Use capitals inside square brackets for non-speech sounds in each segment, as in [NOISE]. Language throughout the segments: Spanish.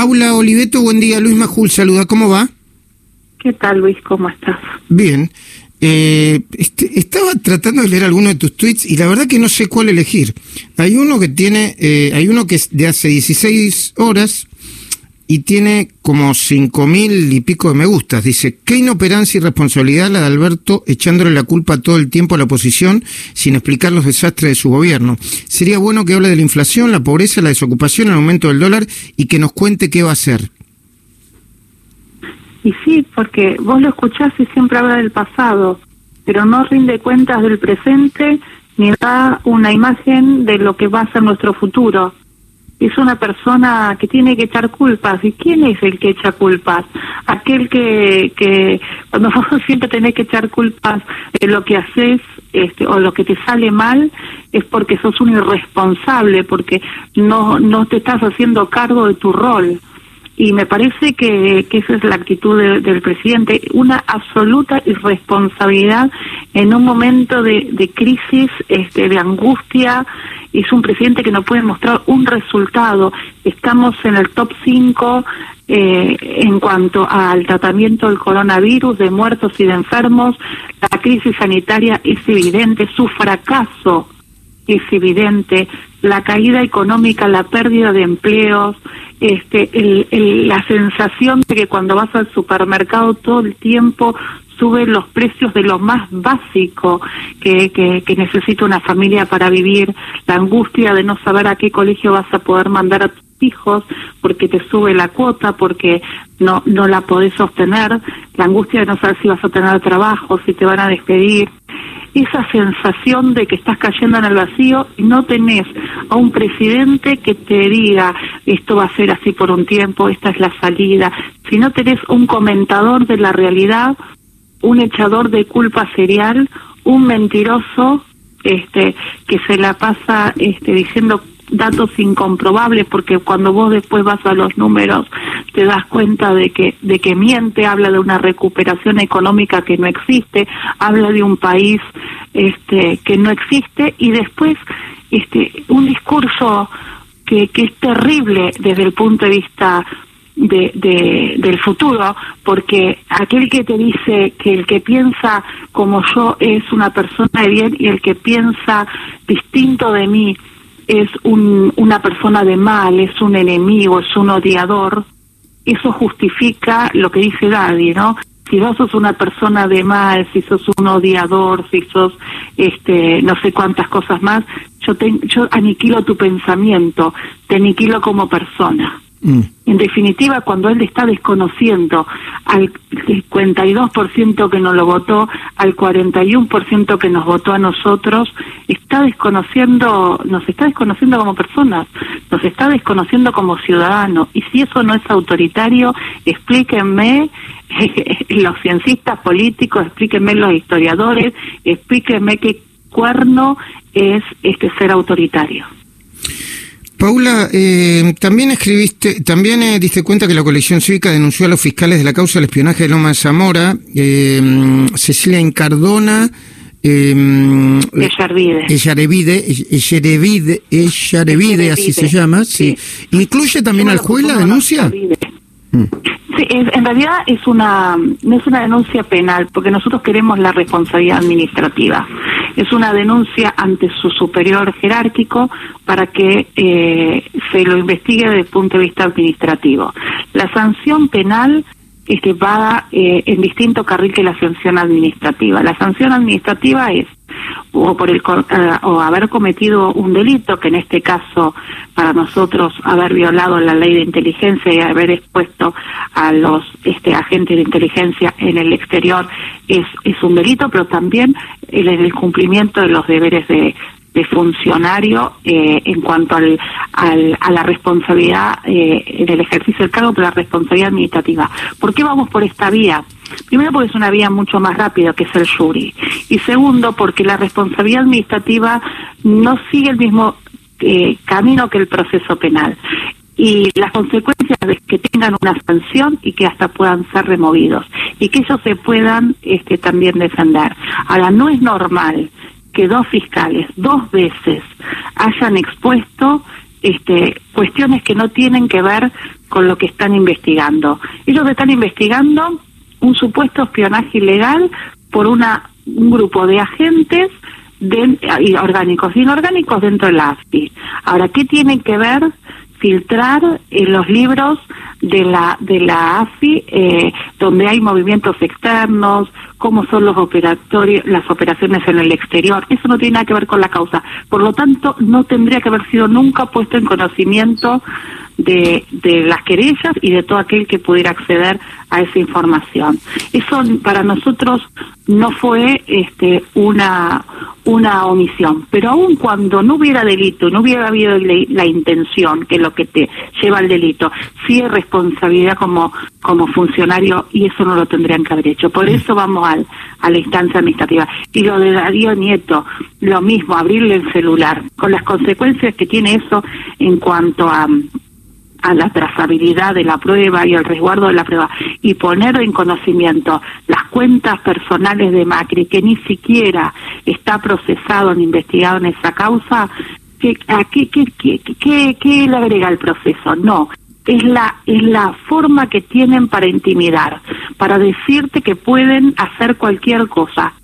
Paula Oliveto, buen día. Luis Majul, saluda. ¿Cómo va? ¿Qué tal, Luis? ¿Cómo estás? Bien. Eh, este, estaba tratando de leer alguno de tus tweets y la verdad que no sé cuál elegir. Hay uno que tiene, eh, hay uno que es de hace 16 horas y tiene como cinco mil y pico de me gustas. Dice, qué inoperancia y responsabilidad la de Alberto echándole la culpa todo el tiempo a la oposición sin explicar los desastres de su gobierno. Sería bueno que hable de la inflación, la pobreza, la desocupación, el aumento del dólar y que nos cuente qué va a hacer. Y sí, porque vos lo escuchás y siempre habla del pasado, pero no rinde cuentas del presente ni da una imagen de lo que va a ser nuestro futuro. Es una persona que tiene que echar culpas. ¿Y quién es el que echa culpas? Aquel que, que cuando [LAUGHS] vos siempre tenés que echar culpas de lo que haces este, o lo que te sale mal, es porque sos un irresponsable, porque no, no te estás haciendo cargo de tu rol y me parece que, esa es la actitud del presidente, una absoluta irresponsabilidad en un momento de, crisis, este, de angustia. Es un presidente que no puede mostrar un resultado. Estamos en el top 5 eh, en cuanto al tratamiento del coronavirus, de muertos y de enfermos. La crisis sanitaria es evidente, su fracaso es evidente, la caída económica, la pérdida de empleos, este, la sensación de que cuando vas al supermercado todo el tiempo suben los precios de lo más básico que, que, necesita una familia para vivir, la angustia de no saber a qué colegio vas a poder mandar a tus hijos porque te sube la cuota, porque no, no la podés sostener, la angustia de no saber si vas a tener trabajo, si te van a despedir, esa sensación de que estás cayendo en el vacío y no tenés a un presidente que te diga esto va a ser así por un tiempo, esta es la salida, si no tenés un comentador de la realidad, un echador de culpa serial, un mentiroso este que se la pasa este diciendo datos incomprobables porque cuando vos después vas a los números te das cuenta de que de que miente habla de una recuperación económica que no existe habla de un país este que no existe y después este un discurso que, que es terrible desde el punto de vista de, de, del futuro, porque aquel que te dice que el que piensa como yo es una persona de bien y el que piensa distinto de mí es un, una persona de mal, es un enemigo, es un odiador, eso justifica lo que dice Daddy, ¿no? Si vos sos una persona de mal, si sos un odiador, si sos este no sé cuántas cosas más, yo te, yo aniquilo tu pensamiento, te aniquilo como persona. Mm. En definitiva, cuando él está desconociendo al 52% que nos lo votó, al 41% que nos votó a nosotros, está desconociendo, nos está desconociendo como personas, nos está desconociendo como ciudadanos. Y si eso no es autoritario, explíquenme [LAUGHS] los ciencistas políticos, explíquenme los historiadores, explíquenme qué cuerno es este ser autoritario. Paula, eh, también escribiste, también eh, diste cuenta que la colección cívica denunció a los fiscales de la causa del espionaje de Loma de Zamora, eh, Cecilia Incardona, eh, Ellarevide, Ellarevide, así se llama, sí. ¿Incluye también al juez la denuncia? Mm. Sí, en realidad es una no es una denuncia penal porque nosotros queremos la responsabilidad administrativa. Es una denuncia ante su superior jerárquico para que eh, se lo investigue desde el punto de vista administrativo. La sanción penal este, va eh, en distinto carril que la sanción administrativa. La sanción administrativa es o por el eh, o haber cometido un delito que en este caso para nosotros haber violado la ley de inteligencia y haber expuesto a los este agentes de inteligencia en el exterior es es un delito pero también el, el cumplimiento de los deberes de de funcionario eh, en cuanto al, al, a la responsabilidad eh, en el ejercicio del cargo, pero la responsabilidad administrativa. ¿Por qué vamos por esta vía? Primero porque es una vía mucho más rápida que es el jury. Y segundo porque la responsabilidad administrativa no sigue el mismo eh, camino que el proceso penal y las consecuencias de que tengan una sanción y que hasta puedan ser removidos y que ellos se puedan este, también defender. Ahora, no es normal que dos fiscales dos veces hayan expuesto este, cuestiones que no tienen que ver con lo que están investigando. Ellos están investigando un supuesto espionaje ilegal por una un grupo de agentes de, orgánicos y inorgánicos dentro de la AFI. Ahora, ¿qué tiene que ver filtrar en los libros de la de la AFI eh, donde hay movimientos externos, cómo son los operatorios, las operaciones en el exterior. Eso no tiene nada que ver con la causa. Por lo tanto, no tendría que haber sido nunca puesto en conocimiento de, de las querellas y de todo aquel que pudiera acceder a esa información. Eso para nosotros no fue este, una, una omisión, pero aun cuando no hubiera delito, no hubiera habido la intención, que es lo que te lleva al delito, sí hay responsabilidad como, como funcionario y eso no lo tendrían que haber hecho. Por eso vamos al, a la instancia administrativa. Y lo de Darío Nieto, lo mismo, abrirle el celular, con las consecuencias que tiene eso en cuanto a a la trazabilidad de la prueba y el resguardo de la prueba y poner en conocimiento las cuentas personales de Macri que ni siquiera está procesado ni investigado en esa causa, ¿qué, qué, qué, qué, qué le agrega el proceso? No, es la es la forma que tienen para intimidar, para decirte que pueden hacer cualquier cosa.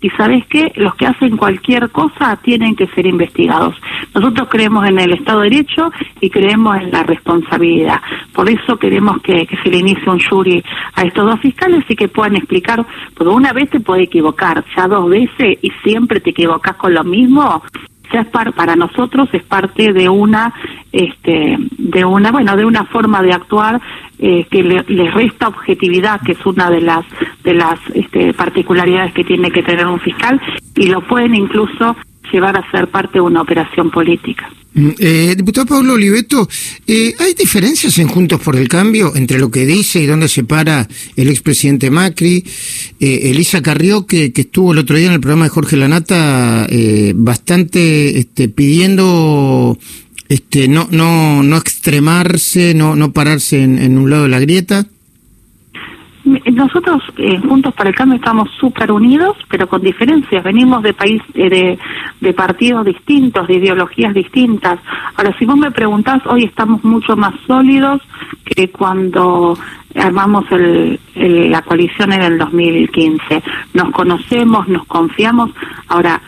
Y sabes qué, los que hacen cualquier cosa tienen que ser investigados. Nosotros creemos en el Estado de Derecho y creemos en la responsabilidad. Por eso queremos que, se le inicie un jury a estos dos fiscales y que puedan explicar, porque una vez te puede equivocar, ya dos veces y siempre te equivocas con lo mismo, ya es para nosotros es parte de una este de una bueno de una forma de actuar eh, que le, resta objetividad que es una de las de las este, particularidades que tiene que tener un fiscal y lo pueden incluso llevar a ser parte de una operación política. Mm, eh, diputado Pablo Oliveto, eh, ¿hay diferencias en Juntos por el Cambio entre lo que dice y dónde se para el expresidente Macri? Eh, Elisa Carrió, que, estuvo el otro día en el programa de Jorge Lanata, eh, bastante este, pidiendo este, no, no, no extremarse, no, no pararse en un lado de la grieta. Nosotros, eh, Juntos para el Cambio, estamos súper unidos, pero con diferencias. Venimos de país, eh, de, de, partidos distintos, de ideologías distintas. Ahora, si vos me preguntás, hoy estamos mucho más sólidos que cuando armamos el, la coalición en el 2015. Nos conocemos, nos confiamos. Ahora,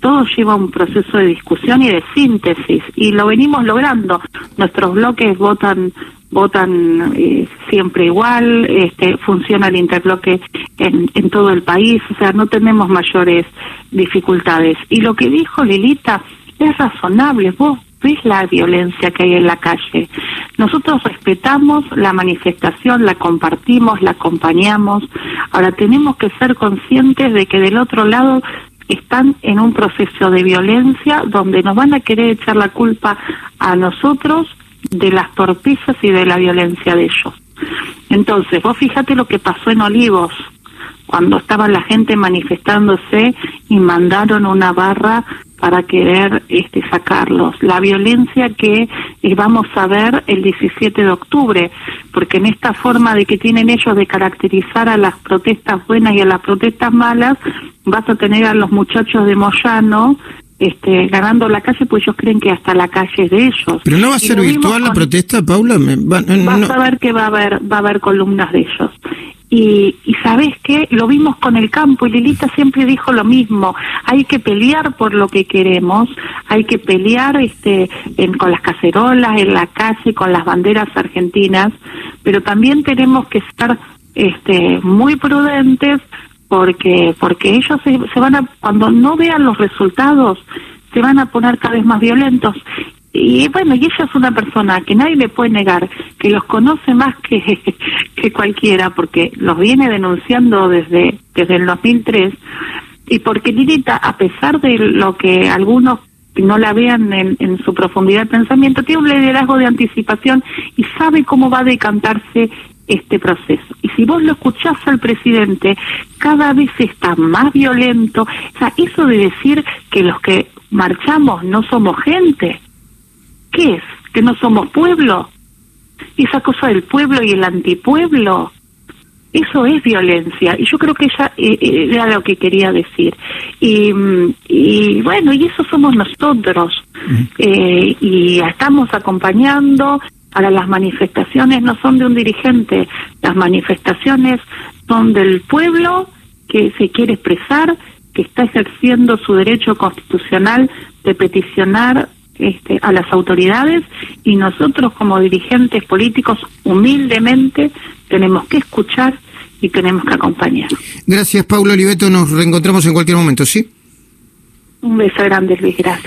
todo lleva un proceso de discusión y de síntesis y lo venimos logrando. Nuestros bloques votan votan eh, siempre igual, este, funciona el interbloque en, en todo el país, o sea, no tenemos mayores dificultades. Y lo que dijo Lilita es razonable, vos ves la violencia que hay en la calle. Nosotros respetamos la manifestación, la compartimos, la acompañamos. Ahora tenemos que ser conscientes de que del otro lado están en un proceso de violencia donde nos van a querer echar la culpa a nosotros de las torpezas y de la violencia de ellos. Entonces, vos fíjate lo que pasó en Olivos, cuando estaba la gente manifestándose y mandaron una barra para querer este, sacarlos. La violencia que eh, vamos a ver el 17 de octubre, porque en esta forma de que tienen ellos de caracterizar a las protestas buenas y a las protestas malas, vas a tener a los muchachos de Moyano este, ganando la calle, pues ellos creen que hasta la calle es de ellos. Pero no va a ser virtual la protesta, Paula. Vas a ver que va a haber, va a haber columnas de ellos. Y, y sabes qué, lo vimos con el campo y Lilita siempre dijo lo mismo, hay que pelear por lo que queremos, hay que pelear este, en, con las cacerolas, en la calle, con las banderas argentinas, pero también tenemos que estar este, muy prudentes porque porque ellos se, se, van a cuando no vean los resultados se van a poner cada vez más violentos y bueno y ella es una persona que nadie le puede negar que los conoce más que [LAUGHS] que cualquiera porque los viene denunciando desde desde el 2003 y porque Lilita a pesar de lo que algunos no la vean en, en su profundidad de pensamiento, tiene un liderazgo de anticipación y sabe cómo va a decantarse este proceso. Y si vos lo escuchás al presidente, cada vez está más violento. O sea, eso de decir que los que marchamos no somos gente, ¿qué es? ¿Que no somos pueblo? Esa cosa del pueblo y el antipueblo, eso es violencia. Y yo creo que ella eh, eh, era lo que quería decir. Y, y bueno, y eso somos nosotros. eh, y estamos acompañando. Ahora las manifestaciones no son de un dirigente, las manifestaciones son del pueblo que se quiere expresar, que está ejerciendo su derecho constitucional de peticionar este, a las autoridades y nosotros como dirigentes políticos humildemente tenemos que escuchar y tenemos que acompañar. Gracias, Paulo Oliveto. Nos reencontramos en cualquier momento, ¿sí? Un beso grande, Luis. Gracias.